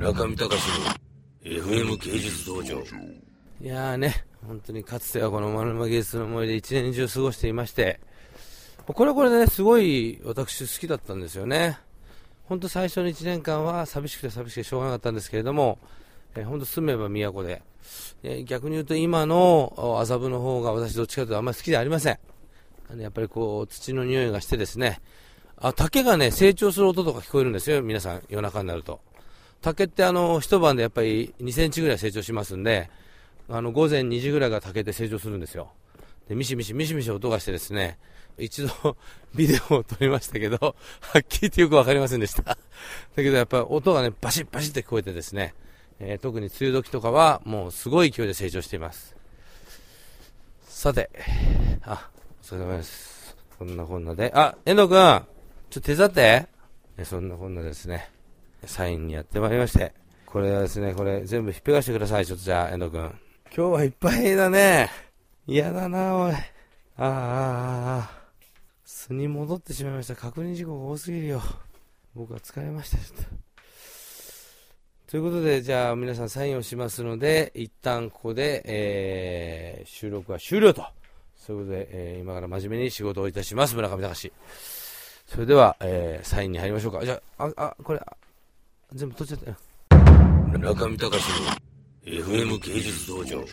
中見隆の FM 芸術道場。いやーね、本当にかつてはこの丸沼芸術の思いで一年中過ごしていまして、これはこれでね、すごい私好きだったんですよね。本当最初の1年間は寂しくて寂しくてしょうがなかったんですけれども、えー、本当住めば都で、えー、逆に言うと今の麻布の方が私どっちかというとあんまり好きではありません。あのやっぱりこう土の匂いがしてですね、あ、竹がね、成長する音とか聞こえるんですよ、皆さん、夜中になると。竹ってあの、一晩でやっぱり2センチぐらい成長しますんで、あの、午前2時ぐらいが竹で成長するんですよ。で、ミシミシミシミシ音がしてですね、一度 ビデオを撮りましたけど、はっきり言ってよくわかりませんでした。だけどやっぱり音がね、バシッバシッって聞こえてですね、えー、特に梅雨時とかはもうすごい勢いで成長しています。さて、あ、お疲れ様です。こんなこんなで、あ、遠藤くんちょっと手伝って。そんなこんなですね。サインにやってまいりまして。これはですね、これ全部ひっぺがしてください。ちょっとじゃあ、遠藤くん。今日はいっぱいだね。嫌だな、おい。ああ、ああ、ああ。巣に戻ってしまいました。確認事項が多すぎるよ。僕は疲れました、ちょっと。ということで、じゃあ皆さんサインをしますので、一旦ここで、えー、収録は終了と。そういうことで、えー、今から真面目に仕事をいたします。村上隆。それでは、えー、サインに入りましょうか。じゃあ、あ、あ、これ、全部取っちゃったよ。中見隆の FM 芸術道場。